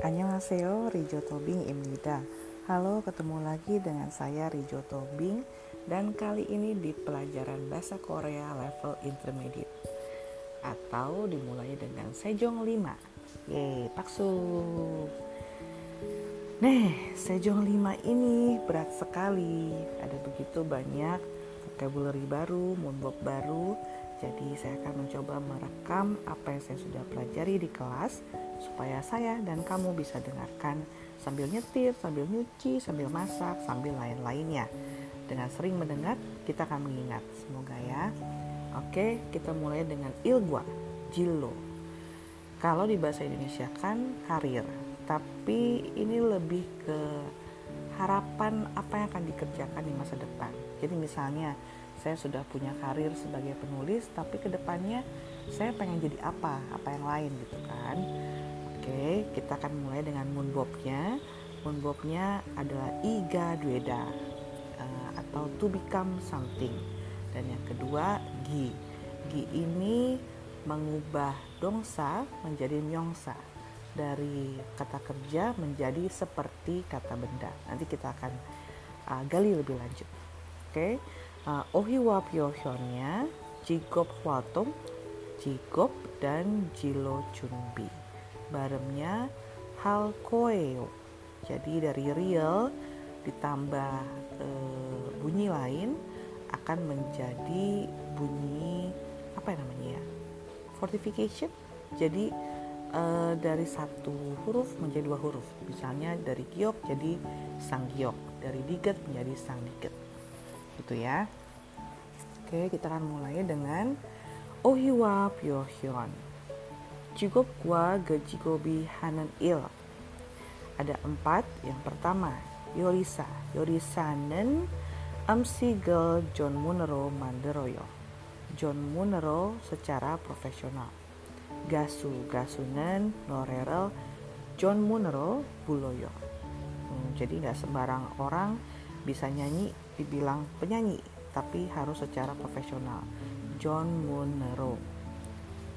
Annyeonghaseyo, Rijo Tobing Imnida. Halo, ketemu lagi dengan saya Rijo Tobing dan kali ini di pelajaran bahasa Korea level intermediate atau dimulai dengan Sejong 5. Yeay, paksu. Nah, Sejong 5 ini berat sekali. Ada begitu banyak vocabulary baru, moonbook baru. Jadi saya akan mencoba merekam apa yang saya sudah pelajari di kelas supaya saya dan kamu bisa dengarkan sambil nyetir, sambil nyuci, sambil masak, sambil lain-lainnya. Dengan sering mendengar, kita akan mengingat. Semoga ya. Oke, kita mulai dengan ilgwa, jilo. Kalau di bahasa Indonesia kan karir, tapi ini lebih ke harapan apa yang akan dikerjakan di masa depan. Jadi misalnya saya sudah punya karir sebagai penulis, tapi ke depannya saya pengen jadi apa, apa yang lain gitu kan. Oke, kita akan mulai dengan moonbobnya. Moonbobnya adalah iga dueda uh, atau to become something. Dan yang kedua gi. Gi ini mengubah dongsa menjadi myongsa dari kata kerja menjadi seperti kata benda. Nanti kita akan uh, gali lebih lanjut. Oke, okay? uh, ohiwa pyohyonnya jigop hwatung, jigop dan jilo chunbi baremnya hal koeo. Jadi dari real ditambah e, bunyi lain akan menjadi bunyi apa namanya ya? Fortification. Jadi e, dari satu huruf menjadi dua huruf. Misalnya dari giok jadi sang giok, dari diget menjadi sang diget. Gitu ya. Oke, kita akan mulai dengan Ohiwa Pyohyun Jigokwa Gejigobi Hanan Il. Ada empat. Yang pertama, Yorisa. Yorisanen Amsigel John Munero Manderoyo. John Munero secara profesional. Gasu Gasunen Norerel John Munero Buloyo. Hmm, jadi nggak sembarang orang bisa nyanyi dibilang penyanyi, tapi harus secara profesional. John Munero.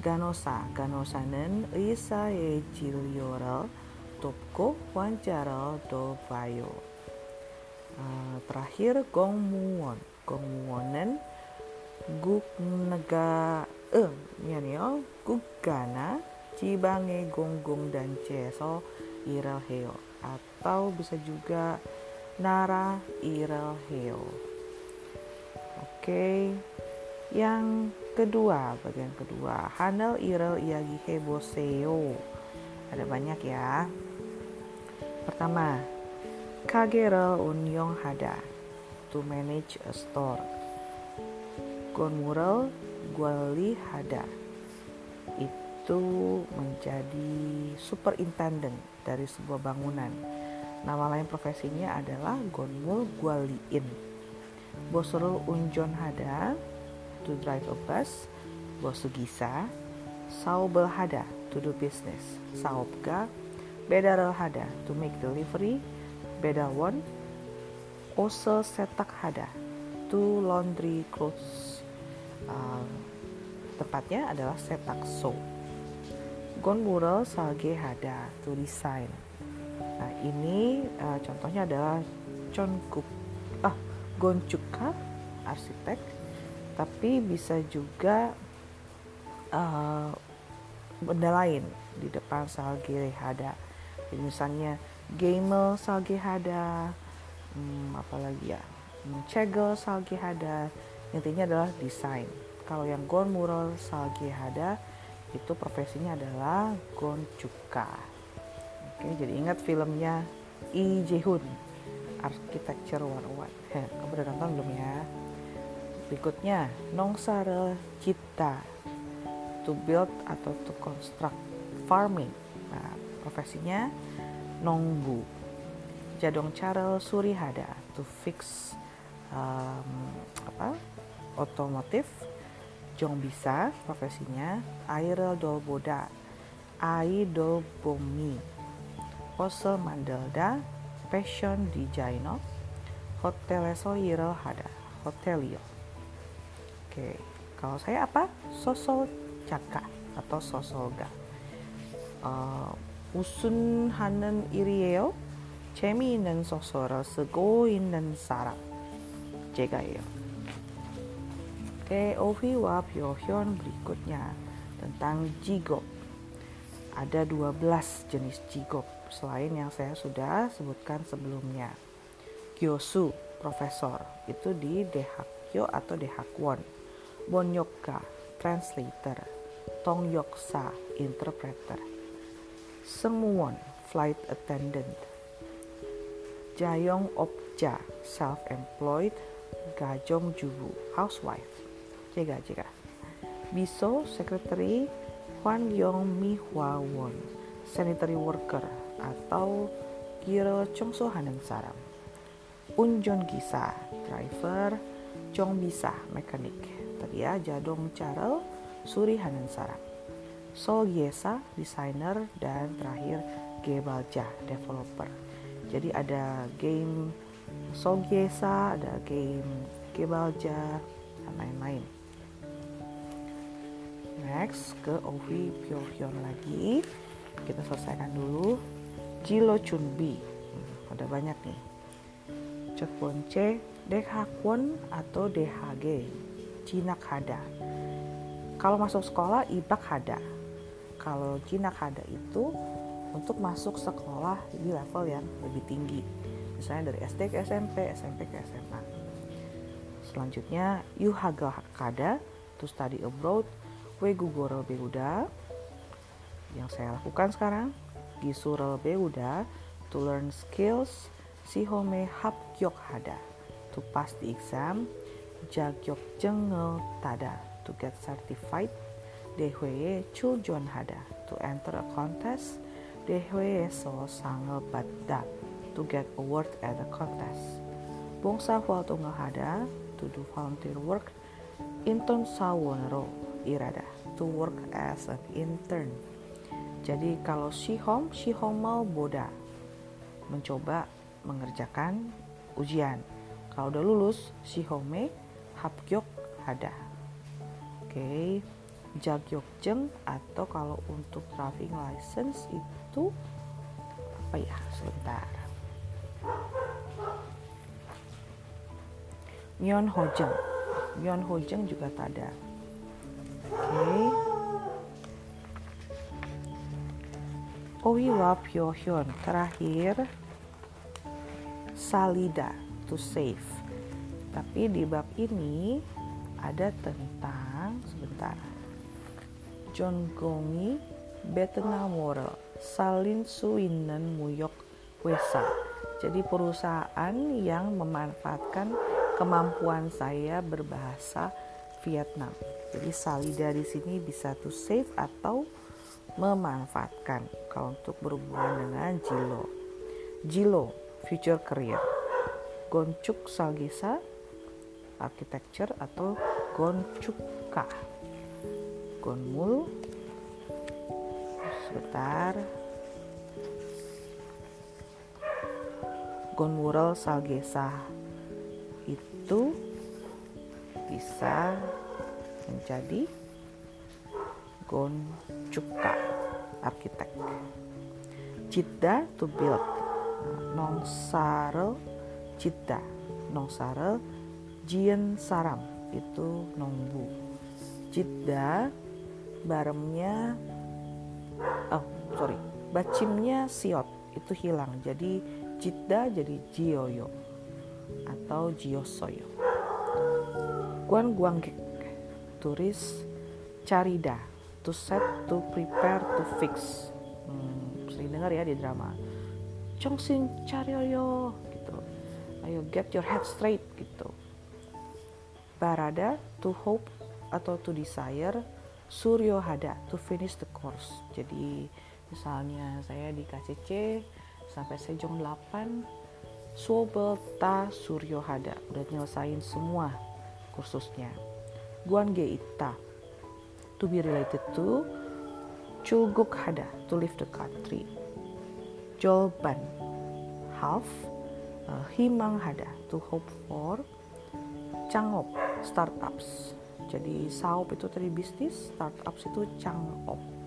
Ganosa. Ganosanen isa e jilyoral topko Wancaro do bayo. Uh, ah, terakhir Gongmuon, Gongmuonen, guk nega e, uh, nyanyo guk gana cibange gonggong dan ceso Irelheo, atau bisa juga nara Irelheo. Oke. Okay. Yang kedua, bagian kedua, Hanel Irel Iagi Heboseo. Ada banyak ya. Pertama, Kagero Unyong Hada to manage a store. Gonmural Guali Hada itu menjadi superintendent dari sebuah bangunan. Nama lain profesinya adalah Gonmul Gualiin. Bosrul Unjon Hada to drive a bus, Bosugisa, Saubelhada to do business, Saubga, Bedarelhada to make delivery, Bedawon, Ose Setak Hada to laundry clothes. Uh, tepatnya adalah Setak So. Gonmural Salge Hada to design. Nah ini uh, contohnya adalah Chongkuk, ah Gonchuka arsitek tapi bisa juga uh, benda lain di depan salge hada. Jadi misalnya gamer salge hada hmm, apalagi ya? Hmm, cegel salge hada. Intinya adalah desain. Kalau yang gon mural salge hada itu profesinya adalah gon cuka. Oke jadi ingat filmnya Jae Hoon Architecture 101 kamu udah nonton belum ya Berikutnya, nongsare cita to build atau to construct farming. Nah, profesinya nongbu. Jadong cara surihada to fix um, apa otomotif. Jong bisa profesinya air dolboda, idol bomi. Pose mandelda, passion di jaino, hoteleso yiro hada, hotelio. Oke, kalau saya apa? Sosol caka atau sosolga. Uh, 무슨 하는 일이에요? 재미있는 소설을 쓰고 있는 사람. 제가예요. Oke, Oviwa Pyohyun berikutnya tentang jigop. Ada 12 jenis jigop selain yang saya sudah sebutkan sebelumnya. Gyosu, profesor, itu di Dehakyo atau Dehakwon. Bonyokka, translator. Tongyoksa, interpreter. Semuon, flight attendant. Jayong Opja, self-employed. Gajong Jubu, housewife. Jaga, jaga. Biso, secretary. Hwan Yong Mi Hwa Won, sanitary worker atau Kiro Chongso Hanen Saram. Unjon Gisa, driver. Chong Bisa, mekanik. Ya, Jadong Charel, Suri Hanen Saram. Sol Yesa, designer. Dan terakhir Gebalja, developer. Jadi ada game Sol Yesa, ada game Gebalja, dan lain-lain. Next ke Ovi Pyohyon lagi. Kita selesaikan dulu. Jilo Chunbi. Hmm, ada banyak nih. Chotbonche, Dehakwon atau DHG. Jinak Hada. Kalau masuk sekolah Ibak Hada. Kalau Jinak Hada itu untuk masuk sekolah di level yang lebih tinggi. Misalnya dari SD ke SMP, SMP ke SMA. Selanjutnya Yuhaga Hakada to study abroad Wegugoro Beuda yang saya lakukan sekarang Gisurel Beuda to learn skills Sihome Hapgyok Hada to pass the exam Jagyok Jengel Tada to get certified Dehweye Chuljon Hada to enter a contest Dehweye So Sangel Badda to get award at the contest Bongsa Tunggal Hada to do volunteer work Inton Sawonero Irada to work as an intern. Jadi kalau Shihom, Shihomal Boda mencoba mengerjakan ujian. Kalau udah lulus, Shihome Hapgyok Hada. Oke, okay. Jagyokjeng atau kalau untuk driving license itu apa ya? Sebentar. Myeon Hojeng. Myeon Hojeng juga tak ada. Oke. Ohiwa Pyohyun terakhir Salida to save. Tapi di bab ini ada tentang sebentar. John Gongi Betena Moral Salin Suinan Muyok Wesa. Jadi perusahaan yang memanfaatkan kemampuan saya berbahasa Vietnam. Jadi salida di sini bisa to save atau memanfaatkan kalau untuk berhubungan dengan Jilo. Jilo, future career. Goncuk Salgesa, architecture atau Goncukka. Gonmul, sebentar. Gonmural Salgesa itu bisa menjadi Goncuka arsitek. Cida to build. Nongsare Cida. Nongsare Jien Saram. Itu Nongbu. Cida baremnya oh sorry. Bacimnya siot. Itu hilang. Jadi Cida jadi Jioyo atau Jiosoyo. Guan Guanggek turis carida. To set to prepare to fix. Hmm, sering dengar ya di drama. Chongsin Charyoyo gitu. Ayo get your head straight Barada to hope atau to desire Suryo Hada to finish the course. Jadi misalnya saya di KCC sampai sejong 8 Sobel Ta Suryo Hada udah nyelesain semua kursusnya. Guange Ita to be related to Chulguk Hada to leave the country. Jolban half uh, Himang Hada to hope for Changop startups jadi Saup itu tadi bisnis startups itu Changop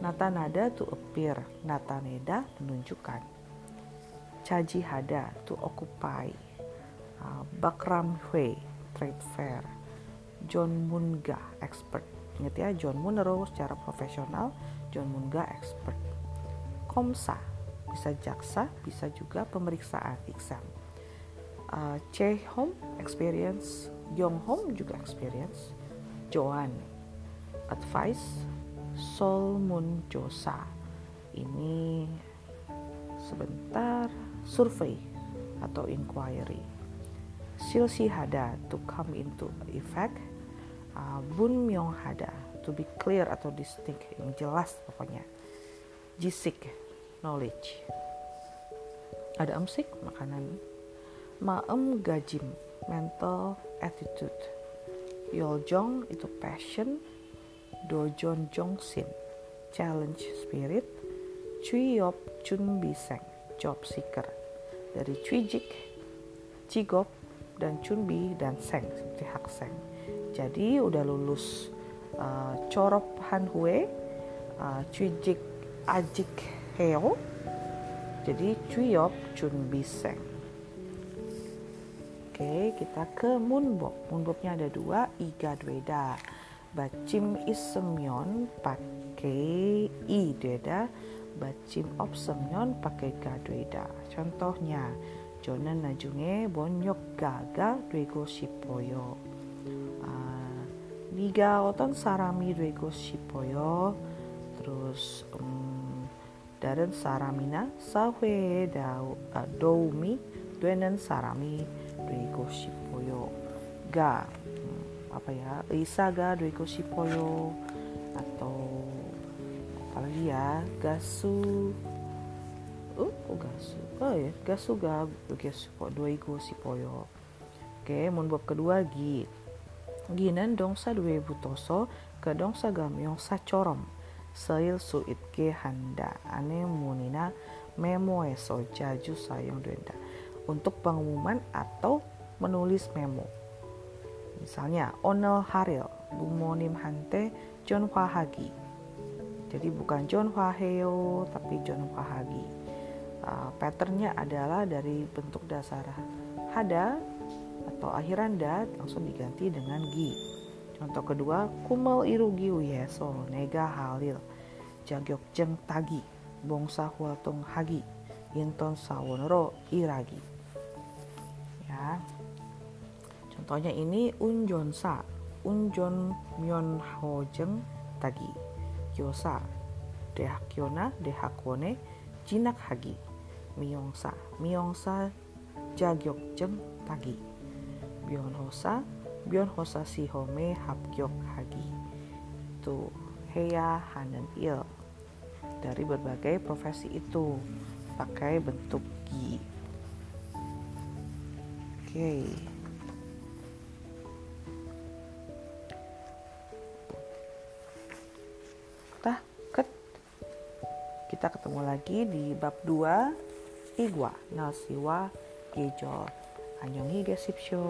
Natanada to appear, nataneda menunjukkan. Caji hada to occupy. Uh, Bakram Hui trade fair. John Munga expert. Ingat ya, John Munro secara profesional, John Munga expert. Komsa bisa jaksa, bisa juga pemeriksaan exam. Uh, Che Home experience, Yong Home juga experience. Joan advice Solmun Josa. Ini sebentar survei atau inquiry. Silsi Hada to come into effect. Uh, Bun Myong Hada to be clear atau distinct yang jelas pokoknya. Jisik knowledge. Ada emsik makanan. Maem gajim mental attitude. Yoljong itu passion Dojon Jongsin, Challenge Spirit, Cui Yop Chun Biseng, Job Seeker, dari Cui Jik, Cigop, dan Chunbi dan Seng seperti Hak Seng. Jadi udah lulus uh, Corop Han Hue, uh, Cui Jik Ajik Heo, jadi Cui Yop Chun Biseng. Oke, kita ke Moonbok. Moonboknya ada dua, Iga Dweda Bacim isemyon pakai i deda, bacim opsemyon pakai ga deda. Contohnya, jonan najunge bonyok gaga dwego sipoyo. Uh, niga oton sarami dwego sipoyo. Terus um, daren saramina sahwe dau uh, doumi duenen sarami dwego sipoyo. Ga apa ya Isaga Doiko Shipoyo atau apalagi ya Gasu oh, oh Gasu? Oh ya Gasu ga Doiko Shipoyo oke bab kedua Gi. Ginan dongsa dua butoso ke dongsa gamyong corom. Sail suit ke handa. Ane munina memo eso jaju sayong denda untuk pengumuman atau menulis memo Misalnya Onel Haril, Bumonim Hante, John Hagi. Jadi bukan John Heo tapi John Hagi. Uh, patternnya adalah dari bentuk dasar hada atau akhiranda langsung diganti dengan gi. Contoh kedua, Kumel Irugi Uyeso, Nega Halil, Jagyok Jeng Tagi, Bongsa Huatung Hagi, Inton Sawonoro Iragi. Ya, Contohnya ini unjonsa, unjon myon hojeng tagi, yosa, dehakyona, dehakone, jinak hagi, miyongsa, miyongsa, jagyokjeng tagi, byon hosa, byon hosa si home hapgyok hagi. Itu heya hanen il. Dari berbagai profesi itu pakai bentuk gi. Okay. kita ketemu lagi di bab 2 Igwa Nasiwa Gejo Annyeonghi Gesipsyo